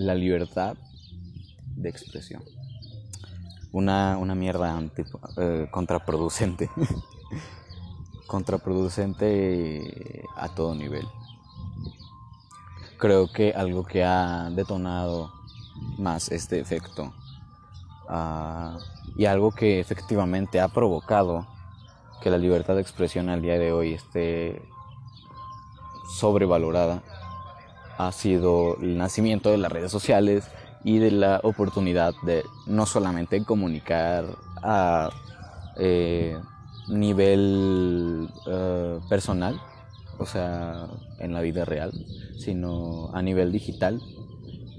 la libertad de expresión. Una, una mierda eh, contraproducente. contraproducente a todo nivel. Creo que algo que ha detonado más este efecto ah, y algo que efectivamente ha provocado que la libertad de expresión al día de hoy esté sobrevalorada ha sido el nacimiento de las redes sociales y de la oportunidad de no solamente comunicar a eh, nivel eh, personal, o sea, en la vida real, sino a nivel digital.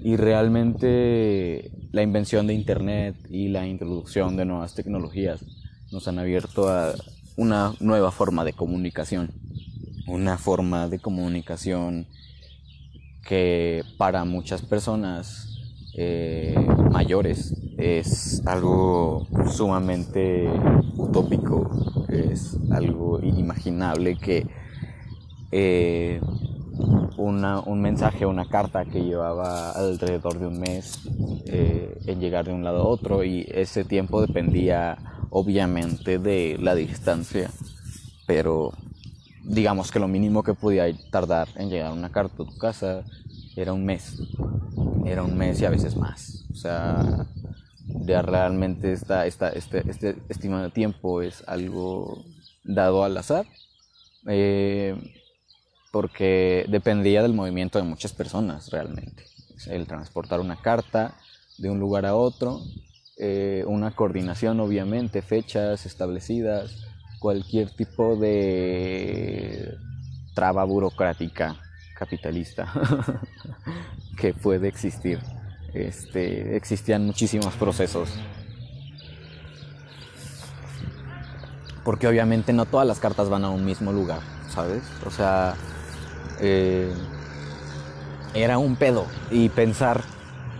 Y realmente la invención de Internet y la introducción de nuevas tecnologías nos han abierto a una nueva forma de comunicación, una forma de comunicación que para muchas personas eh, mayores es algo sumamente utópico, es algo inimaginable que eh, un mensaje, una carta que llevaba alrededor de un mes eh, en llegar de un lado a otro y ese tiempo dependía obviamente de la distancia, pero digamos que lo mínimo que podía tardar en llegar una carta a tu casa era un mes, era un mes y a veces más, o sea, ya realmente esta, esta, este, este estimado de tiempo es algo dado al azar, eh, porque dependía del movimiento de muchas personas realmente. El transportar una carta de un lugar a otro, eh, una coordinación obviamente, fechas establecidas, cualquier tipo de traba burocrática capitalista que puede existir este, existían muchísimos procesos. Porque obviamente no todas las cartas van a un mismo lugar, ¿sabes? O sea, eh, era un pedo. Y pensar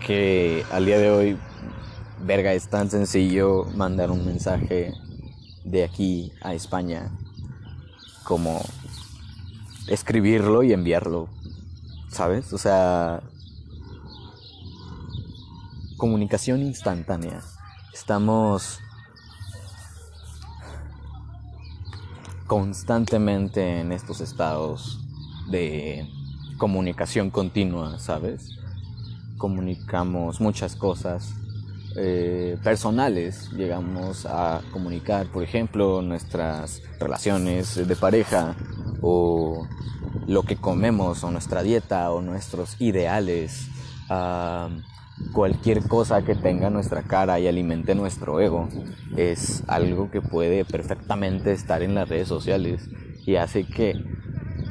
que al día de hoy, verga, es tan sencillo mandar un mensaje de aquí a España como escribirlo y enviarlo, ¿sabes? O sea, comunicación instantánea. Estamos constantemente en estos estados de comunicación continua, ¿sabes? Comunicamos muchas cosas eh, personales, llegamos a comunicar, por ejemplo, nuestras relaciones de pareja o lo que comemos o nuestra dieta o nuestros ideales cualquier cosa que tenga nuestra cara y alimente nuestro ego es algo que puede perfectamente estar en las redes sociales y hace que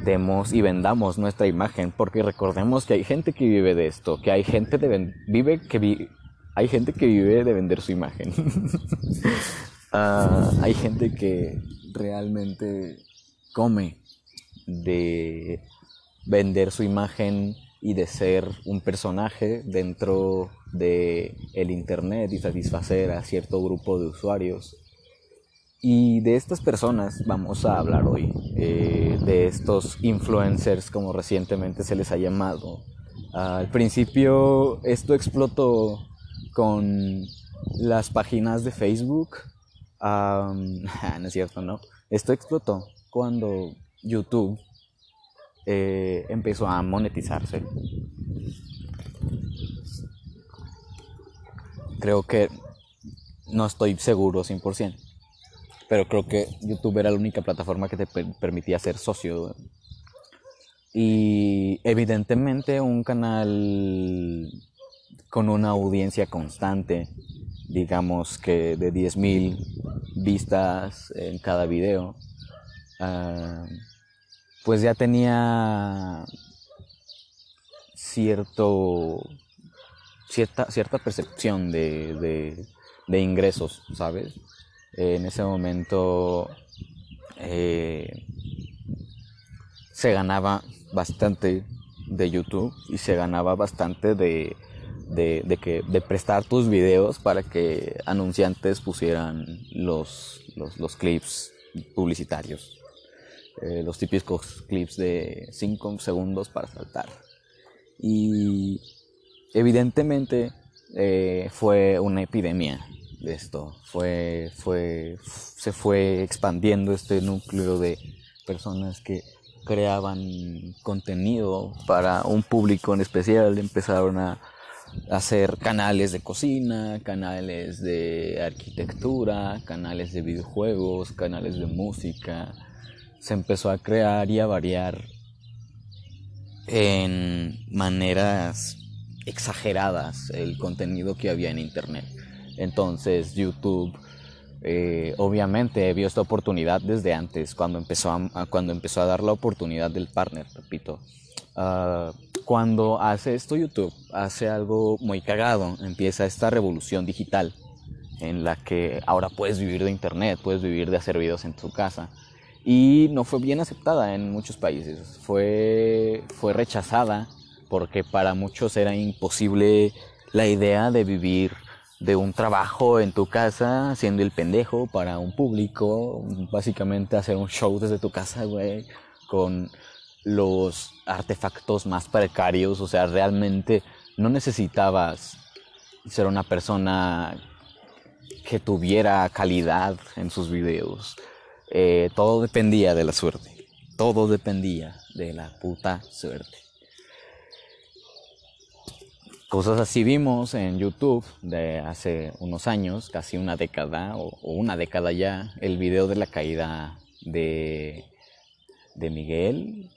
demos y vendamos nuestra imagen porque recordemos que hay gente que vive de esto que hay gente de vive que hay gente que vive de vender su imagen ah, hay gente que realmente come de vender su imagen y de ser un personaje dentro de el internet y satisfacer a cierto grupo de usuarios. Y de estas personas vamos a hablar hoy, eh, de estos influencers como recientemente se les ha llamado. al principio esto explotó con las páginas de Facebook. no es cierto, ¿no? Esto explotó cuando YouTube eh, empezó a monetizarse. Creo que no estoy seguro 100%, pero creo que YouTube era la única plataforma que te permitía ser socio. Y evidentemente un canal con una audiencia constante, digamos que de 10.000 vistas en cada video. Ah, pues ya tenía cierto cierta, cierta percepción de, de, ingresos, ¿sabes? en ese momento eh, se ganaba bastante de YouTube y se ganaba bastante de, de, que, de prestar tus videos para que anunciantes pusieran los, los, los clips publicitarios. Eh, los típicos clips de 5 segundos para saltar. Y evidentemente eh, fue una epidemia de esto. Fue, fue, se fue expandiendo este núcleo de personas que creaban contenido para un público en especial. Empezaron a hacer canales de cocina, canales de arquitectura, canales de videojuegos, canales de música. Se empezó a crear y a variar en maneras exageradas el contenido que había en internet. Entonces YouTube eh, obviamente vio esta oportunidad desde antes, cuando empezó a, cuando empezó a dar la oportunidad del partner, repito. Ah, cuando hace esto YouTube, hace algo muy cagado, empieza esta revolución digital en la que ahora puedes vivir de internet, puedes vivir de hacer videos en tu casa. Y no fue bien aceptada en muchos países, fue, fue rechazada porque para muchos era imposible la idea de vivir de un trabajo en tu casa haciendo el pendejo para un público, básicamente hacer un show desde tu casa, güey, con los artefactos más precarios, o sea, realmente no necesitabas ser una persona que tuviera calidad en sus videos. Eh, todo dependía de la suerte. Todo dependía de la puta suerte. Cosas así vimos en YouTube de hace unos años, casi una década o, una década ya, el video de la caída de, de Miguel,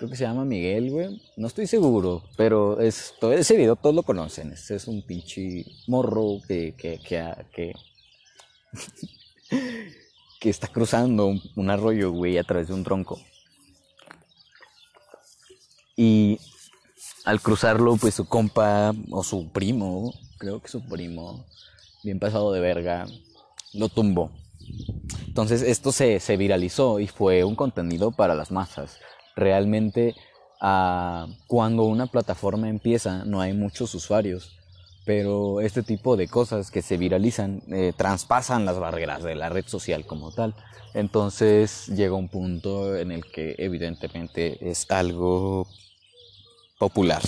creo que se llama Miguel, güey. No estoy seguro, pero es, todo ese video todos lo conocen. Ese es un pinche morro que, que, que, que, está cruzando un, arroyo, güey, a través de un tronco. Y al cruzarlo, pues su compa o su primo, creo que su primo, bien pasado de verga, lo tumbó. Entonces esto se, se viralizó y fue un contenido para las masas realmente ah, cuando una plataforma empieza no hay muchos usuarios, pero este tipo de cosas que se viralizan eh, traspasan las barreras de la red social como tal. Entonces llega un punto en el que evidentemente es algo popular.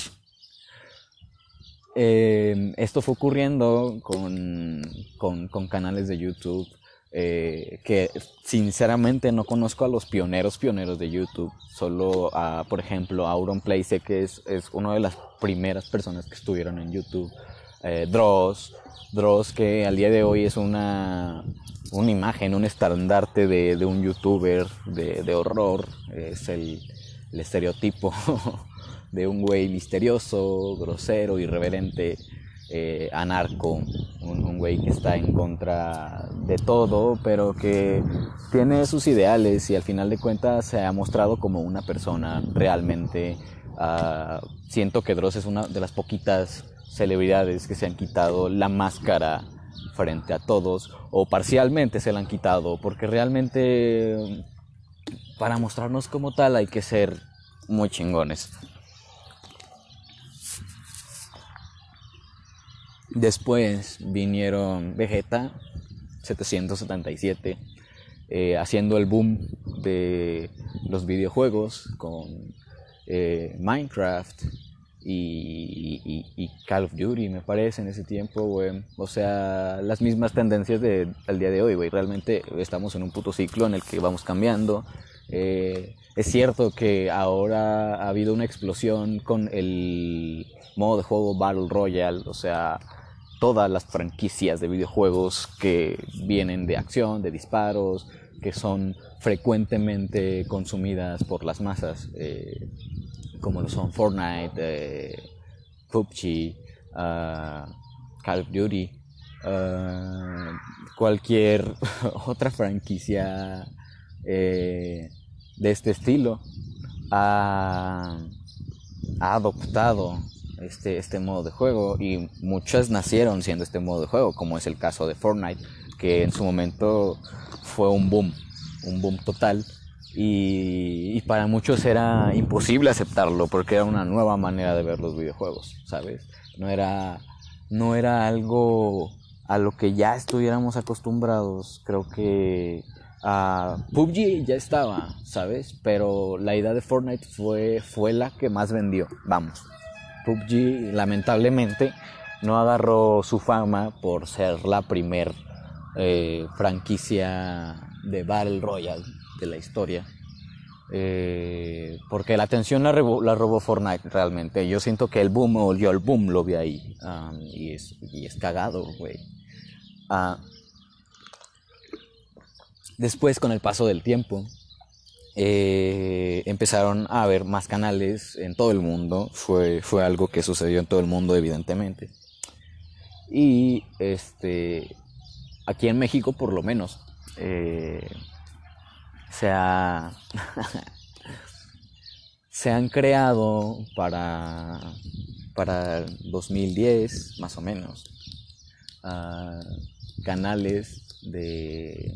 Eh, esto fue ocurriendo con, con canales de YouTube eh, que sinceramente no conozco a los pioneros pioneros de YouTube, solo a, por ejemplo, Auron Play, que es, es una de las primeras personas que estuvieron en YouTube, eh, Dross, Dross que al día de hoy es una, una imagen, un estandarte de, de un youtuber de, horror, es el estereotipo de un güey misterioso, grosero, irreverente, eh, anarco, un, güey que está en contra de todo, pero que tiene sus ideales y al final de cuentas se ha mostrado como una persona realmente. Uh, siento que Dross es una de las poquitas celebridades que se han quitado la máscara frente a todos o parcialmente se la han quitado porque realmente para mostrarnos como tal hay que ser muy chingones. Después vinieron Vegeta 777, eh, haciendo el boom de los videojuegos con eh, Minecraft y, Call of Duty, me parece, en ese tiempo, güey. O sea, las mismas tendencias del día de hoy, güey. Realmente estamos en un puto ciclo en el que vamos cambiando. Eh, es cierto que ahora ha habido una explosión con el modo de juego Battle Royale, o sea, todas las franquicias de videojuegos que vienen de acción, de disparos, que son frecuentemente consumidas por las masas, eh, como lo son Fortnite, eh, PUBG, ah, Call of Duty, ah, cualquier otra franquicia eh, de este estilo ha adoptado este, este modo de juego y muchas nacieron siendo este modo de juego, como es el caso de Fortnite, que en su momento fue un boom, un boom total. Y, para muchos era imposible aceptarlo porque era una nueva manera de ver los videojuegos, ¿sabes? No era, no era algo a lo que ya estuviéramos acostumbrados. Creo que a PUBG ya estaba, ¿sabes? Pero la idea de Fortnite fue, fue la que más vendió, vamos. PUBG lamentablemente no agarró su fama por ser la primer eh, franquicia de Battle Royale de la historia. Eh, porque la atención la, robó Fortnite realmente. Yo siento que el boom o yo el boom lo vi ahí. Y, es, y, es, cagado, güey. Ah, después, con el paso del tiempo, eh, empezaron a haber más canales en todo el mundo. Fue, fue algo que sucedió en todo el mundo, evidentemente. Y este, aquí en México, por lo menos, eh, se, se han creado para, para 2010, más o menos, ah, canales de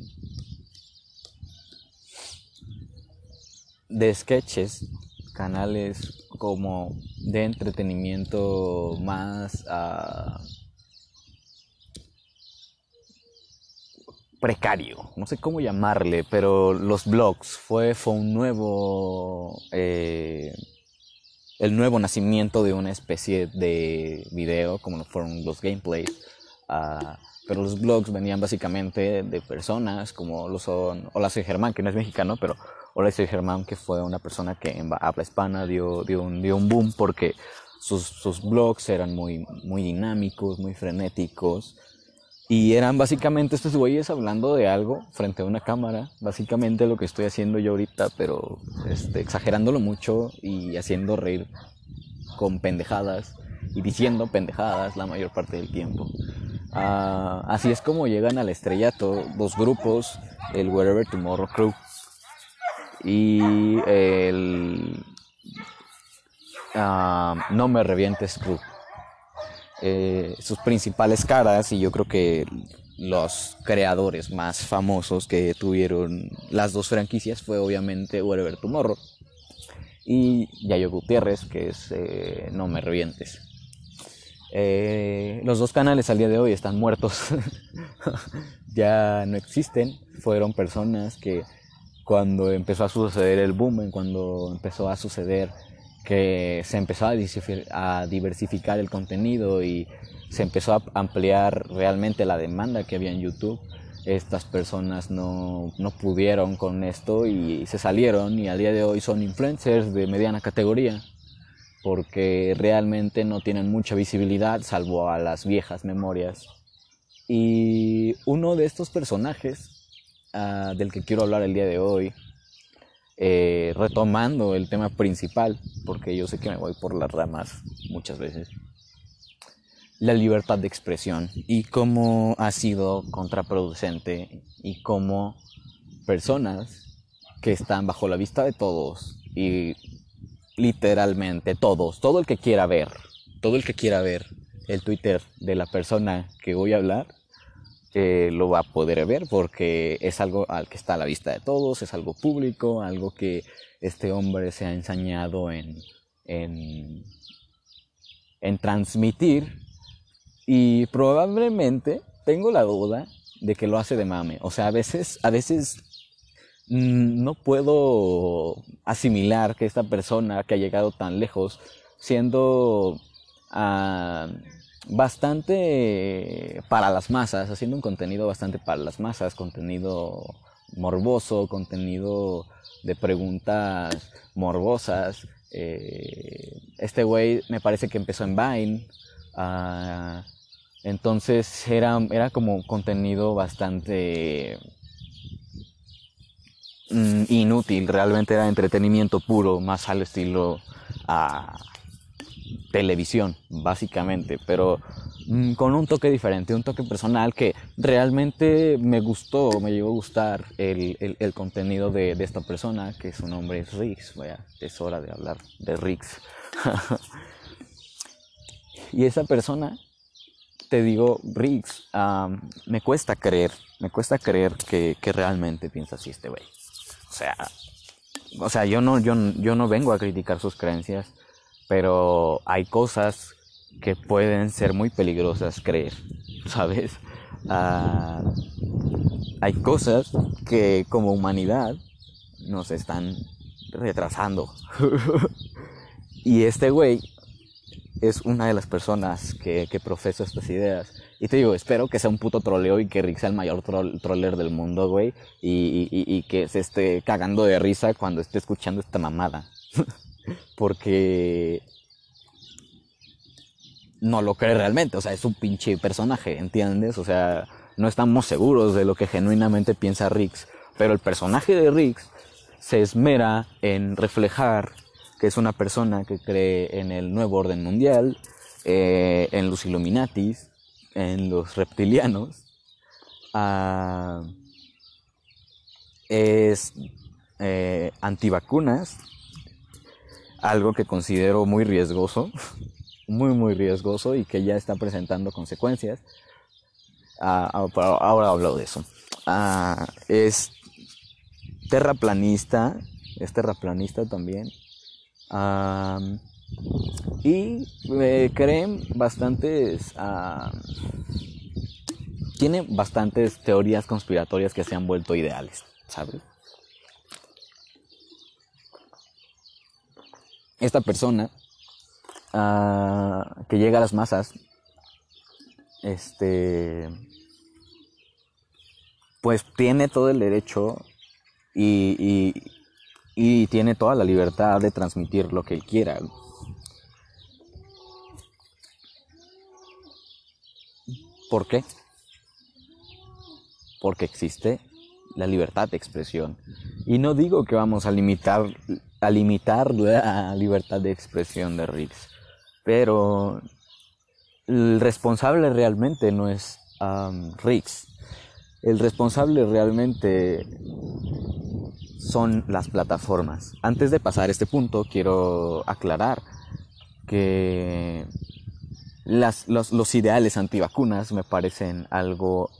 de sketches, canales como de entretenimiento más uh, precario, no sé cómo llamarle, pero los blogs fue, fue un nuevo, eh, el nuevo nacimiento de una especie de video, como fueron los gameplays. Uh, pero los blogs venían básicamente de personas como lo son Hola soy Germán, que no es mexicano, pero Soy Germán, que fue una persona que habla hispana dio, dio, un, dio un boom porque sus, sus, blogs eran muy, muy dinámicos, muy frenéticos. Y eran básicamente estos güeyes hablando de algo frente a una cámara. Básicamente lo que estoy haciendo yo ahorita, pero este, exagerándolo mucho y haciendo reír con pendejadas y diciendo pendejadas la mayor parte del tiempo. Ah, así es como llegan al estrellato dos grupos, el Wherever Tomorrow Crew y el ah, No Me Revientes Crew. Eh, sus principales caras y yo creo que los creadores más famosos que tuvieron las dos franquicias fue obviamente Wherever Tomorrow y Yayo Gutiérrez que es eh, No Me Revientes. Eh, los dos canales al día de hoy están muertos, ya no existen, fueron personas que cuando empezó a suceder el boom, cuando empezó a suceder que se empezó a diversificar el contenido y se empezó a ampliar realmente la demanda que había en YouTube, estas personas no, no pudieron con esto y se salieron y al día de hoy son influencers de mediana categoría porque realmente no tienen mucha visibilidad salvo a las viejas memorias. Y uno de estos personajes ah, del que quiero hablar el día de hoy, eh, retomando el tema principal, porque yo sé que me voy por las ramas muchas veces, la libertad de expresión y cómo ha sido contraproducente y cómo personas que están bajo la vista de todos y literalmente todos, todo el que quiera ver, todo el que quiera ver el Twitter de la persona que voy a hablar, lo va a poder ver porque es algo al que está a la vista de todos, es algo público, algo que este hombre se ha ensañado en, en, en transmitir y probablemente tengo la duda de que lo hace de mame. O sea, a veces, a veces Mm, no puedo asimilar que esta persona que ha llegado tan lejos, siendo ah, bastante para las masas, haciendo un contenido bastante para las masas, contenido morboso, contenido de preguntas morbosas. Eh, este güey me parece que empezó en Vine. Ah, entonces era, era como contenido bastante Mm, inútil, realmente era entretenimiento puro, más al estilo a televisión, básicamente, pero mm, con un toque diferente, un toque personal que realmente me gustó, me llegó a gustar el, el, contenido de, esta persona, que su nombre es Rix, vaya, es hora de hablar de Rix. y esa persona, te digo, Rix, me cuesta creer, me cuesta creer que, que realmente piensa así este güey. O sea, o sea, yo no, yo, yo no vengo a criticar sus creencias, pero hay cosas que pueden ser muy peligrosas creer, ¿sabes? Ah, hay cosas que como humanidad nos están retrasando. y este güey es una de las personas que, que profesa estas ideas. Y te digo, espero que sea un puto troleo y que Rick sea el mayor troller del mundo, güey. Y, y, que se esté cagando de risa cuando esté escuchando esta mamada. Porque no lo cree realmente. O sea, es un pinche personaje, ¿entiendes? O sea, no estamos seguros de lo que genuinamente piensa Riggs. Pero el personaje de Riggs se esmera en reflejar que es una persona que cree en el nuevo orden mundial, eh, en los Illuminatis, en los reptilianos. Ah, es eh, antivacunas, algo que considero muy riesgoso, muy muy riesgoso y que ya está presentando consecuencias. Ah, ah, ahora hablo de eso. es terraplanista, es terraplanista también. y eh, creen bastantes... tiene bastantes teorías conspiratorias que se han vuelto ideales, ¿sabes? Esta persona ah, que llega a las masas, este, pues tiene todo el derecho y, y, tiene toda la libertad de transmitir lo que él quiera. ¿Por qué? Porque existe la libertad de expresión. Y no digo que vamos a limitar, a limitar la libertad de expresión de Riggs, pero el responsable realmente no es um, Riggs. El responsable realmente son las plataformas. Antes de pasar a este punto, quiero aclarar que las, los, ideales antivacunas me parecen algo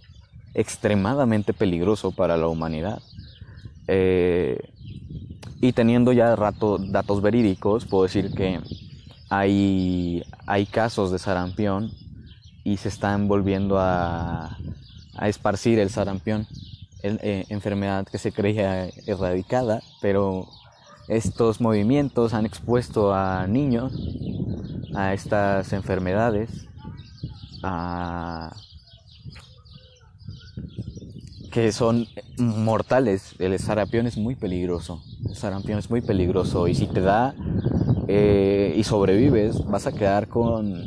extremadamente peligroso para la humanidad. Eh, y teniendo ya rato datos verídicos, puedo decir que hay, hay casos de sarampión y se están volviendo a, a esparcir el sarampión. Eh, enfermedad que se creía erradicada, pero estos movimientos han expuesto a niños a estas enfermedades, que son mortales. El sarampión es muy peligroso. El sarampión es muy peligroso y si te da eh, y sobrevives, vas a quedar con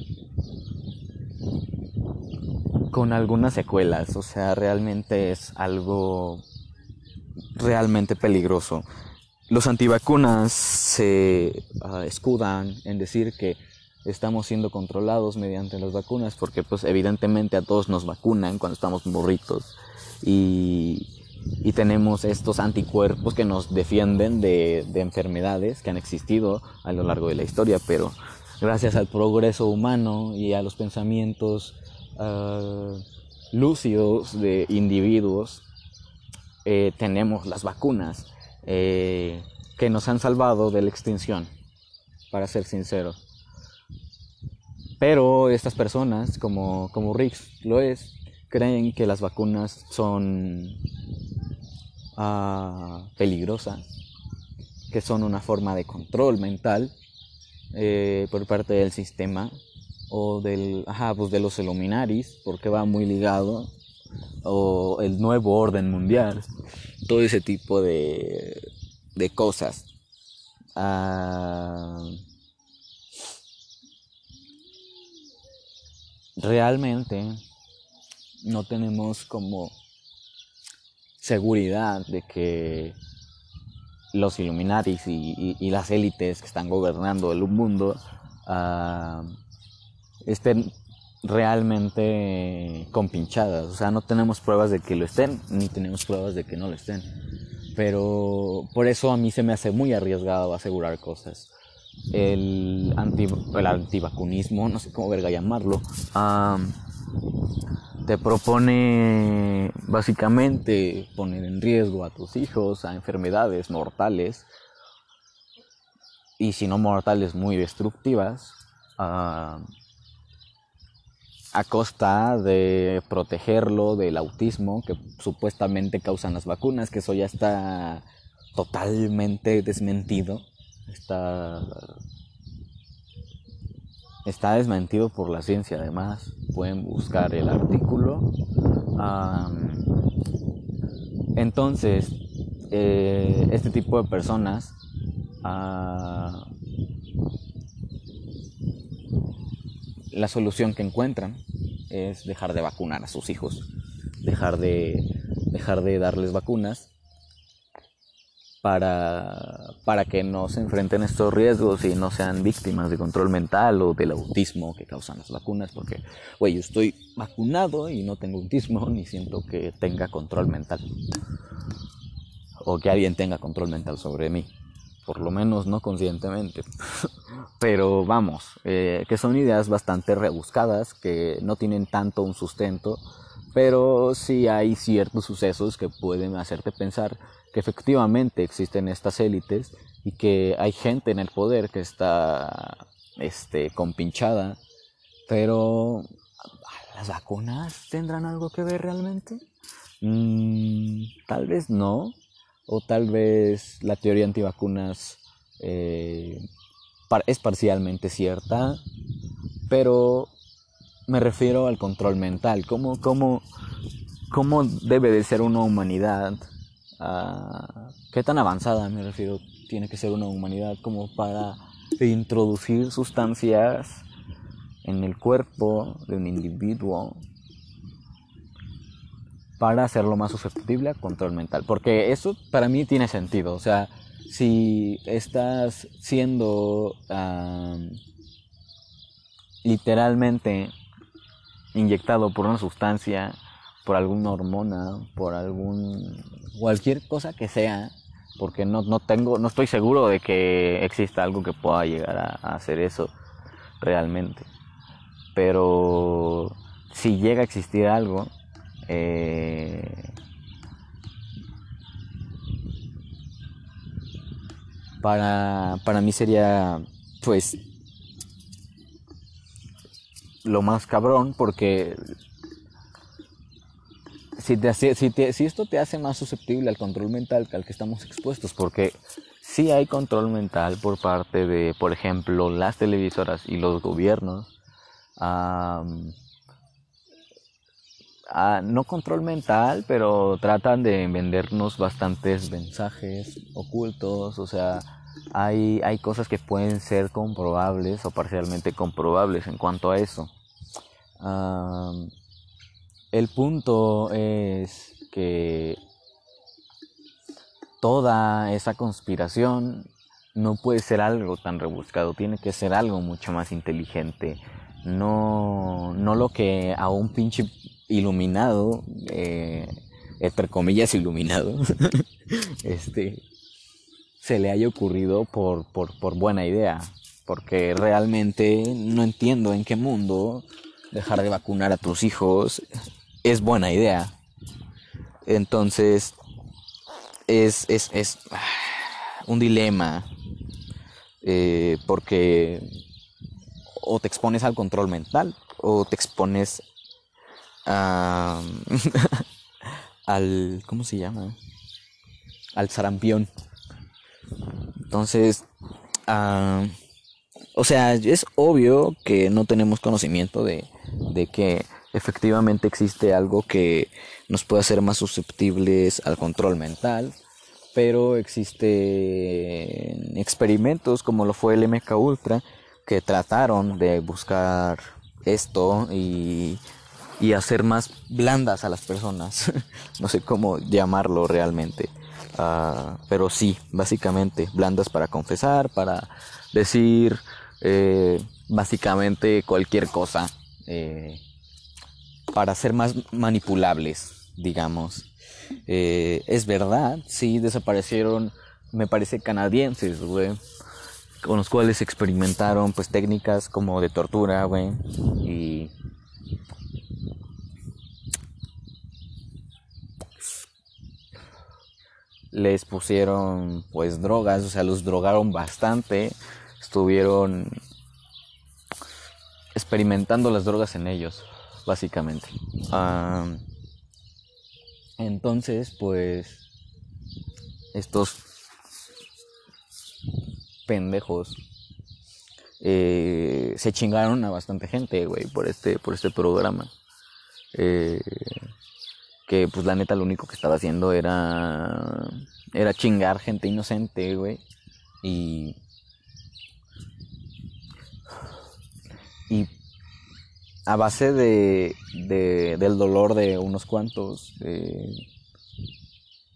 con algunas secuelas, o sea, realmente es algo realmente peligroso. Los antivacunas se ah, escudan en decir que estamos siendo controlados mediante las vacunas porque pues evidentemente a todos nos vacunan cuando estamos morritos y, tenemos estos anticuerpos que nos defienden de, de enfermedades que han existido a lo largo de la historia, pero gracias al progreso humano y a los pensamientos uh, lúcidos de individuos, eh, tenemos las vacunas eh, que nos han salvado de la extinción, para ser sincero. Pero estas personas, como, como Riggs lo es, creen que las vacunas son uh, peligrosas, que son una forma de control mental eh, por parte del sistema o del, ajá, pues de los Illuminaris, porque va muy ligado, o el nuevo orden mundial, todo ese tipo de, de cosas. Ah, realmente no tenemos como seguridad de que los Illuminaris y, las élites que están gobernando el mundo uh, estén realmente compinchadas. O sea, no tenemos pruebas de que lo estén, ni tenemos pruebas de que no lo estén. Pero por eso a mí se me hace muy arriesgado asegurar cosas. El, anti, el antivacunismo, no sé cómo verga llamarlo, te propone básicamente poner en riesgo a tus hijos a enfermedades mortales y si no mortales muy destructivas a costa de protegerlo del autismo que supuestamente causan las vacunas, que eso ya está totalmente desmentido. Está está desmentido por la ciencia además. Pueden buscar el artículo. entonces, eh, este tipo de personas ah, la solución que encuentran es dejar de vacunar a sus hijos, dejar de, dejar de darles vacunas para, para que no se enfrenten estos riesgos y no sean víctimas de control mental o del autismo que causan las vacunas, porque, güey, yo estoy vacunado y no tengo autismo ni siento que tenga control mental o que alguien tenga control mental sobre mí, por lo menos no conscientemente. Pero vamos, eh, que son ideas bastante rebuscadas, que no tienen tanto un sustento, pero sí hay ciertos sucesos que pueden hacerte pensar que efectivamente existen estas élites y que hay gente en el poder que está este, compinchada, pero ¿las vacunas tendrán algo que ver realmente? Mm, tal vez no, o tal vez la teoría antivacunas eh, es parcialmente cierta, pero me refiero al control mental, cómo, cómo, cómo debe de ser una humanidad, ah, qué tan avanzada me refiero tiene que ser una humanidad como para introducir sustancias en el cuerpo de un individuo para hacerlo más susceptible a control mental. Porque eso para mí tiene sentido. O sea, si estás siendo literalmente inyectado por una sustancia, por alguna hormona, por algún cualquier cosa que sea, porque no, no tengo, no estoy seguro de que exista algo que pueda llegar a hacer eso realmente. Pero si llega a existir algo, eh, para, para mí sería pues lo más cabrón porque si, te, si, esto te hace más susceptible al control mental al que estamos expuestos, porque si hay control mental por parte de, por ejemplo, las televisoras y los gobiernos, no control mental, pero tratan de vendernos bastantes mensajes ocultos, o sea, hay, hay cosas que pueden ser comprobables o parcialmente comprobables en cuanto a eso. El punto es que toda esa conspiración no puede ser algo tan rebuscado, tiene que ser algo mucho más inteligente. No, no lo que a un pinche iluminado, eh, entre comillas iluminado, este, se le haya ocurrido por, por, buena idea, porque realmente no entiendo en qué mundo dejar de vacunar a tus hijos es buena idea. Entonces, es, es, es un dilema, eh, porque o te expones al control mental o te expones al, ¿cómo se llama? Al sarampión. Entonces, o sea, es obvio que no tenemos conocimiento de, de que efectivamente existe algo que nos puede hacer más susceptibles al control mental, pero existen experimentos como lo fue el MK Ultra que trataron de buscar esto y y hacer más blandas a las personas. no sé cómo llamarlo realmente. Ah, pero sí, básicamente, blandas para confesar, para decir eh, básicamente cualquier cosa. Eh, para ser más manipulables, digamos. Eh, es verdad, sí, desaparecieron, me parece, canadienses, güey con los cuales experimentaron pues técnicas como de tortura, güey, y les pusieron pues drogas, o sea, los drogaron bastante, estuvieron experimentando las drogas en ellos, básicamente. entonces, pues, estos pendejos eh, se chingaron a bastante gente, güey, por este, por este programa. Eh, que pues la neta lo único que estaba haciendo era era chingar gente inocente, güey. Y a base de, de, del dolor de unos cuantos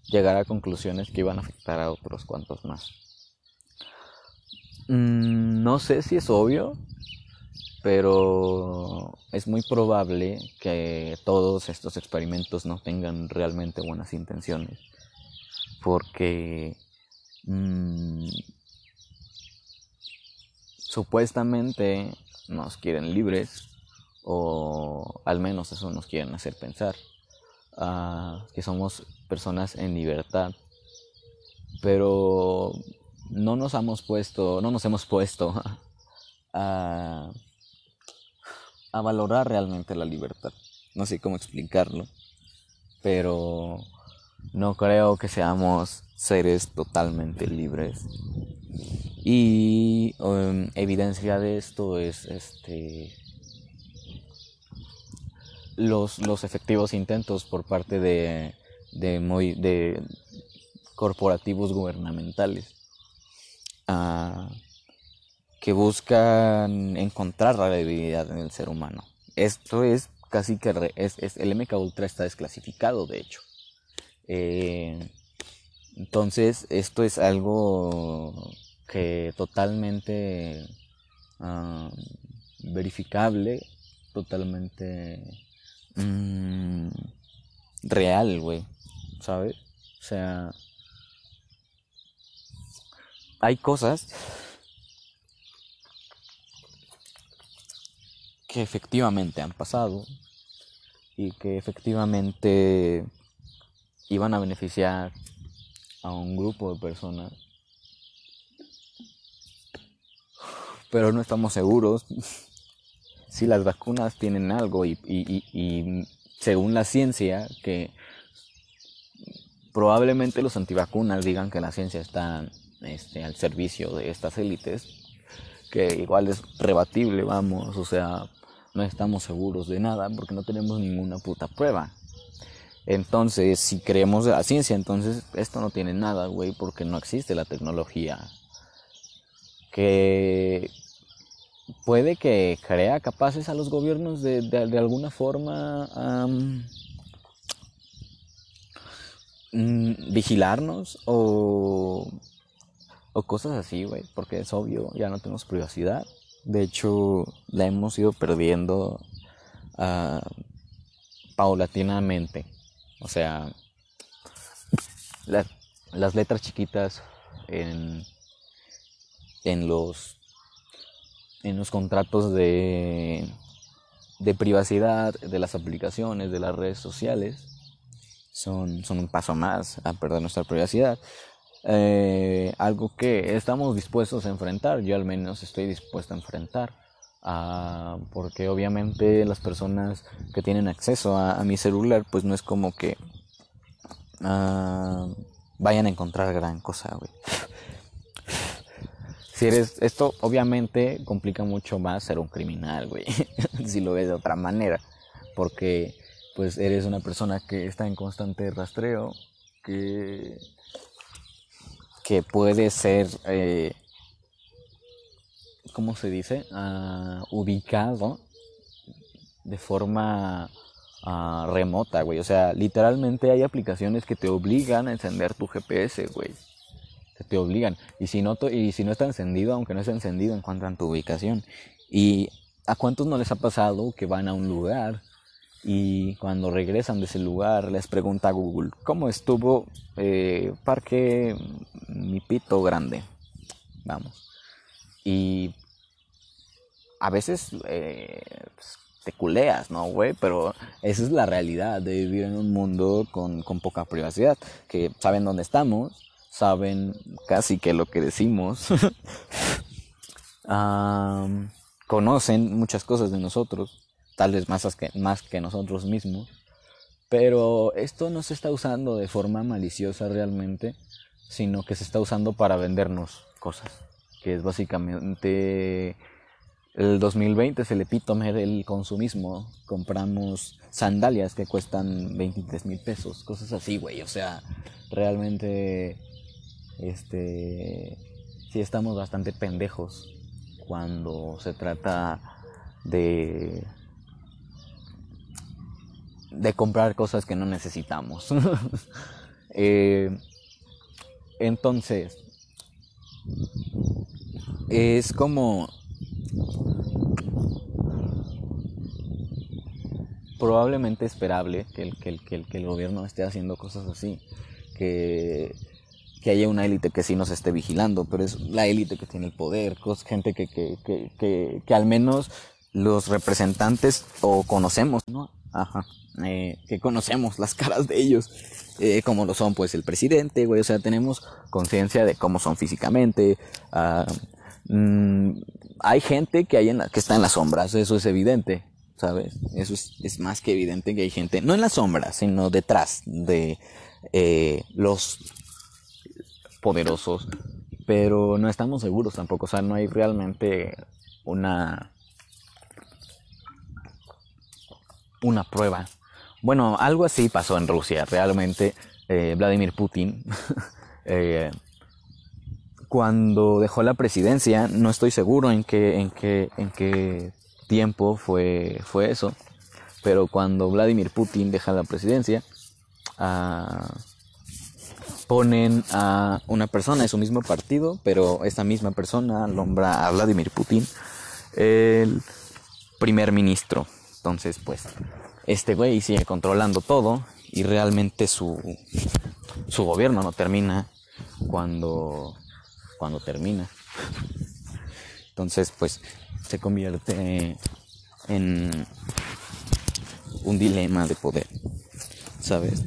llegar a conclusiones que iban a afectar a otros cuantos más. Mm, no sé si es obvio, pero es muy probable que todos estos experimentos no tengan realmente buenas intenciones, porque mmm, supuestamente nos quieren libres, o al menos eso nos quieren hacer pensar, uh, que somos personas en libertad, pero no nos hemos puesto, no nos hemos puesto a, a valorar realmente la libertad. No sé cómo explicarlo, pero no creo que seamos seres totalmente libres. Y um, evidencia de esto es este los, los efectivos intentos por parte de, de, muy, de corporativos gubernamentales que buscan encontrar la debilidad en el ser humano. Esto es casi que es, el MK Ultra está desclasificado, de hecho. Eh, entonces, esto es algo que totalmente verificable, totalmente mm, real, güey, ¿sabes? O sea, hay cosas que efectivamente han pasado y que efectivamente iban a beneficiar a un grupo de personas. Pero no estamos seguros si las vacunas tienen algo y, y según la ciencia que probablemente los antivacunas digan que la ciencia está este, al servicio de estas élites, que igual es rebatible, vamos, o sea, no estamos seguros de nada porque no tenemos ninguna puta prueba. Entonces, si creemos la ciencia, entonces esto no tiene nada, güey, porque no existe la tecnología. Que puede que crea capaces a los gobiernos de, de, alguna forma mm, vigilarnos o o cosas así, güey, porque es obvio, ya no tenemos privacidad. De hecho, la hemos ido perdiendo uh, paulatinamente. O sea, las letras chiquitas en, en los en los contratos de, de privacidad de las aplicaciones, de las redes sociales, son, son un paso más a perder nuestra privacidad. Eh, algo que estamos dispuestos a enfrentar, yo al menos estoy dispuesto a enfrentar, ah, porque obviamente las personas que tienen acceso a, mi celular, pues no es como que ah, vayan a encontrar gran cosa, güey. Si eres, esto obviamente complica mucho más ser un criminal, güey, si lo ves de otra manera, porque pues eres una persona que está en constante rastreo, que que puede ser, eh, ¿cómo se dice? Uh, ubicado de forma uh, remota, güey. O sea, literalmente hay aplicaciones que te obligan a encender tu GPS, güey. Te obligan. Y si, no y si no está encendido, aunque no esté encendido, encuentran tu ubicación. ¿Y a cuántos no les ha pasado que van a un lugar y cuando regresan de ese lugar les pregunta a Google, ¿cómo estuvo eh, Parque Mi Pito Grande? Vamos. Y a veces eh, pues, te culeas, ¿no, güey? Pero esa es la realidad de vivir en un mundo con, con poca privacidad, que saben dónde estamos, saben casi que lo que decimos, conocen muchas cosas de nosotros tal vez más que, más que nosotros mismos. Pero esto no se está usando de forma maliciosa realmente, sino que se está usando para vendernos cosas, que es básicamente el 2020 es el epítome del consumismo. Compramos sandalias que cuestan 23 mil pesos, cosas así, güey. O sea, realmente, este, sí estamos bastante pendejos cuando se trata de de comprar cosas que no necesitamos. Eh, entonces, es como probablemente esperable que el, que el, que el, que el gobierno esté haciendo cosas así, que, que haya una élite que sí nos esté vigilando, pero es la élite que tiene el poder, gente que, que, que, que, al menos los representantes o conocemos, ¿no? Ajá, eh, que conocemos las caras de ellos, eh, como lo son pues el presidente, güey, o sea, tenemos conciencia de cómo son físicamente, ah, mm, hay gente que, hay en la, que está en las sombras, eso es evidente, ¿sabes? Eso es, más que evidente que hay gente, no en las sombras, sino detrás de eh, los poderosos, pero no estamos seguros tampoco, o sea, no hay realmente una una prueba. Bueno, algo así pasó en Rusia, realmente eh, Vladimir Putin eh, cuando dejó la presidencia, no estoy seguro en qué, en qué, en qué tiempo fue, fue eso, pero cuando Vladimir Putin deja la presidencia, ah, ponen a una persona de su mismo partido, pero esa misma persona nombra a Vladimir Putin el primer ministro. Entonces, pues, este güey sigue controlando todo y realmente su, su gobierno no termina cuando cuando termina. Entonces, pues se convierte en un dilema de poder, ¿sabes?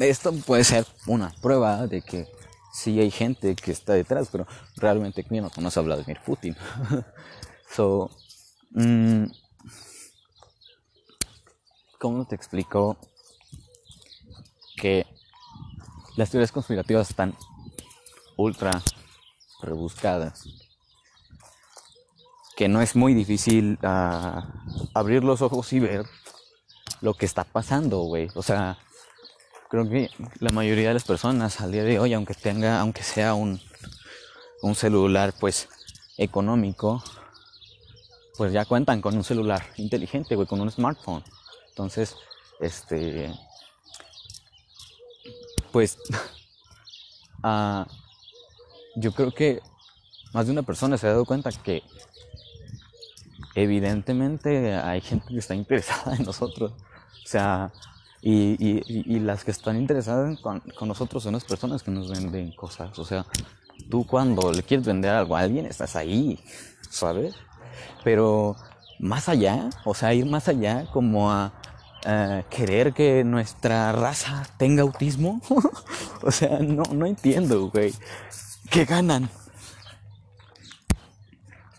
Esto puede ser una prueba de que sí hay gente que está detrás, pero realmente ¿quién no conoce a Vladimir Putin? so, mm, ¿cómo te explico que las teorías conspirativas están ultra rebuscadas. Que no es muy difícil ah, abrir los ojos y ver lo que está pasando, güey. O sea, creo que la mayoría de las personas al día de hoy, aunque tenga, aunque sea un, un celular, pues, económico, pues ya cuentan con un celular inteligente, güey, con un smartphone. Entonces, este, pues uh, yo creo que más de una persona se ha dado cuenta que evidentemente hay gente que está interesada en nosotros. O sea, y, y, las que están interesadas con, con, nosotros son las personas que nos venden cosas. O sea, tú cuando le quieres vender algo a alguien, estás ahí, ¿sabes? Pero más allá, o sea, ir más allá como a eh, querer que nuestra raza tenga autismo. o sea, no, no entiendo, güey. ¿Qué ganan?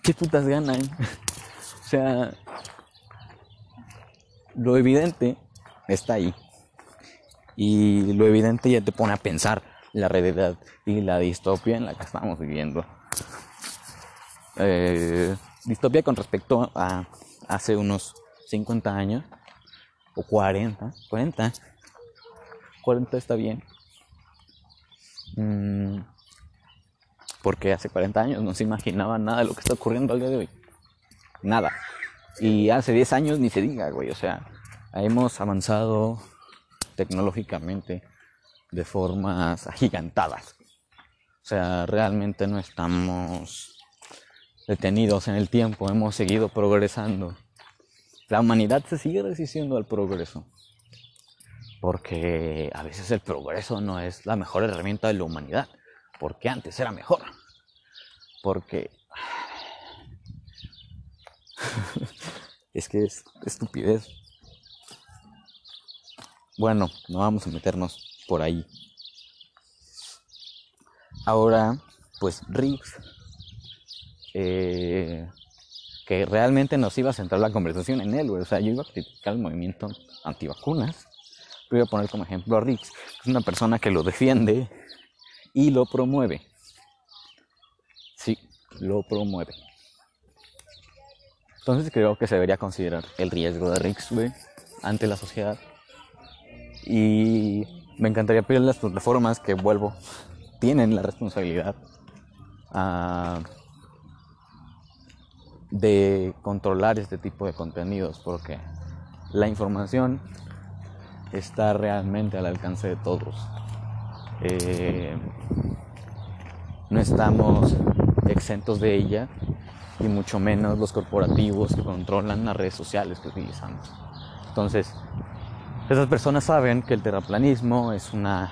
¿Qué putas ganan? o sea, lo evidente está ahí. Y lo evidente ya te pone a pensar la realidad y la distopia en la que estamos viviendo. Eh, distopia con respecto a hace unos 50 años o 40, 40, 40 está bien. Mm, porque hace 40 años no se imaginaba nada de lo que está ocurriendo al día de hoy. Nada. Y hace 10 años ni se diga, güey. O sea, hemos avanzado tecnológicamente de formas agigantadas. O sea, realmente no estamos detenidos en el tiempo, hemos seguido progresando la humanidad se sigue resistiendo al progreso. Porque a veces el progreso no es la mejor herramienta de la humanidad. Porque antes era mejor. Porque... es que es estupidez. Bueno, no vamos a meternos por ahí. Ahora, pues Riggs eh, que realmente nos iba a centrar la conversación en él, güey. O sea, yo iba a criticar el movimiento antivacunas, pero voy a poner como ejemplo a Riggs, que es una persona que lo defiende y lo promueve. lo promueve. Entonces creo que se debería considerar el riesgo de Rix, ante la sociedad. Y me encantaría pedir a las plataformas que vuelvo, tienen la responsabilidad ah, de controlar este tipo de contenidos, porque la información está realmente al alcance de todos. Eh, no estamos exentos de ella y mucho menos los corporativos que controlan las redes sociales que utilizamos. Entonces, esas personas saben que el terraplanismo es una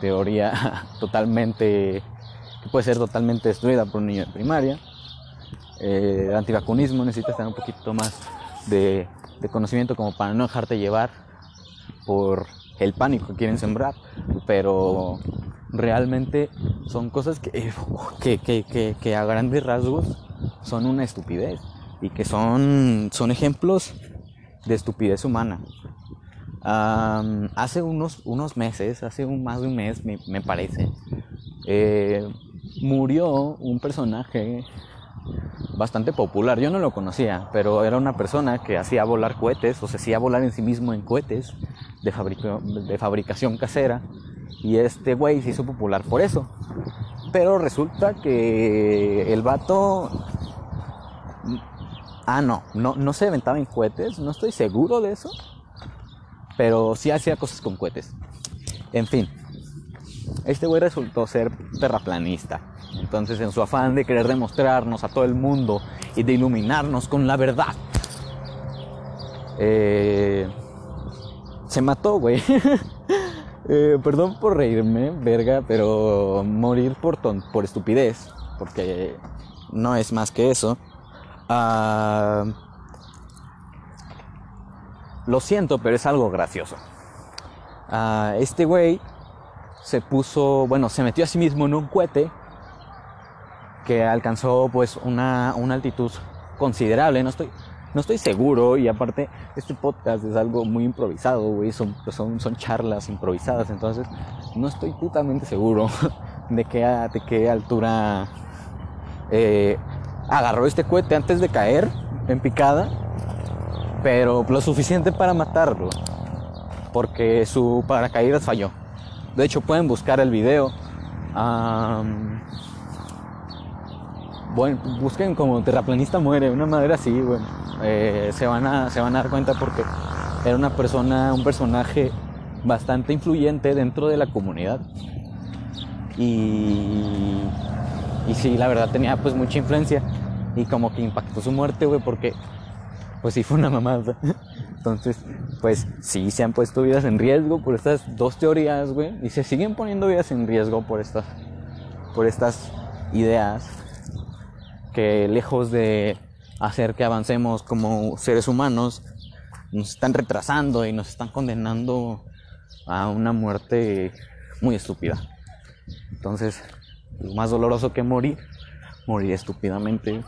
teoría totalmente, que puede ser totalmente destruida por un niño de primaria. Eh, el antivacunismo necesita tener un poquito más de, conocimiento como para no dejarte llevar por el pánico que quieren sembrar, pero realmente son cosas que, que, que, a grandes rasgos son una estupidez y que son, son ejemplos de estupidez humana. Hace unos, unos meses, hace un, más de un mes me, parece, eh, murió un personaje bastante popular. Yo no lo conocía, pero era una persona que hacía volar cohetes o se hacía volar en sí mismo en cohetes de, de fabricación casera. Y este güey se hizo popular por eso. Pero resulta que el vato Ah, no, no, no se aventaba en cohetes, no estoy seguro de eso, pero sí hacía cosas con cohetes. En fin, este güey resultó ser terraplanista. Entonces, en su afán de querer demostrarnos a todo el mundo y de iluminarnos con la verdad, eh, se mató, güey. Eh, perdón por reírme, verga, pero morir por, por estupidez, porque no es más que eso. Ah, lo siento, pero es algo gracioso. Ah, este güey se puso, bueno, se metió a sí mismo en un cohete que alcanzó pues una, una altitud considerable. No estoy, no estoy seguro y aparte este podcast es algo muy improvisado, güey. Son, son, son charlas improvisadas, entonces no estoy putamente seguro de qué, de qué altura eh, agarró este cohete antes de caer en picada, pero lo suficiente para matarlo, porque su paracaídas falló. De hecho, pueden buscar el video. bueno, busquen como terraplanista muere, una madre así, bueno, eh, se, van a, se van a dar cuenta porque era una persona, un personaje bastante influyente dentro de la comunidad. Y, y sí, la verdad tenía pues mucha influencia y como que impactó su muerte, güey, porque pues sí fue una mamada. Entonces, pues sí se han puesto vidas en riesgo por estas dos teorías, güey, y se siguen poniendo vidas en riesgo por estas por estas ideas que lejos de hacer que avancemos como seres humanos, nos están retrasando y nos están condenando a una muerte muy estúpida. Entonces, lo más doloroso que morir morir estúpidamente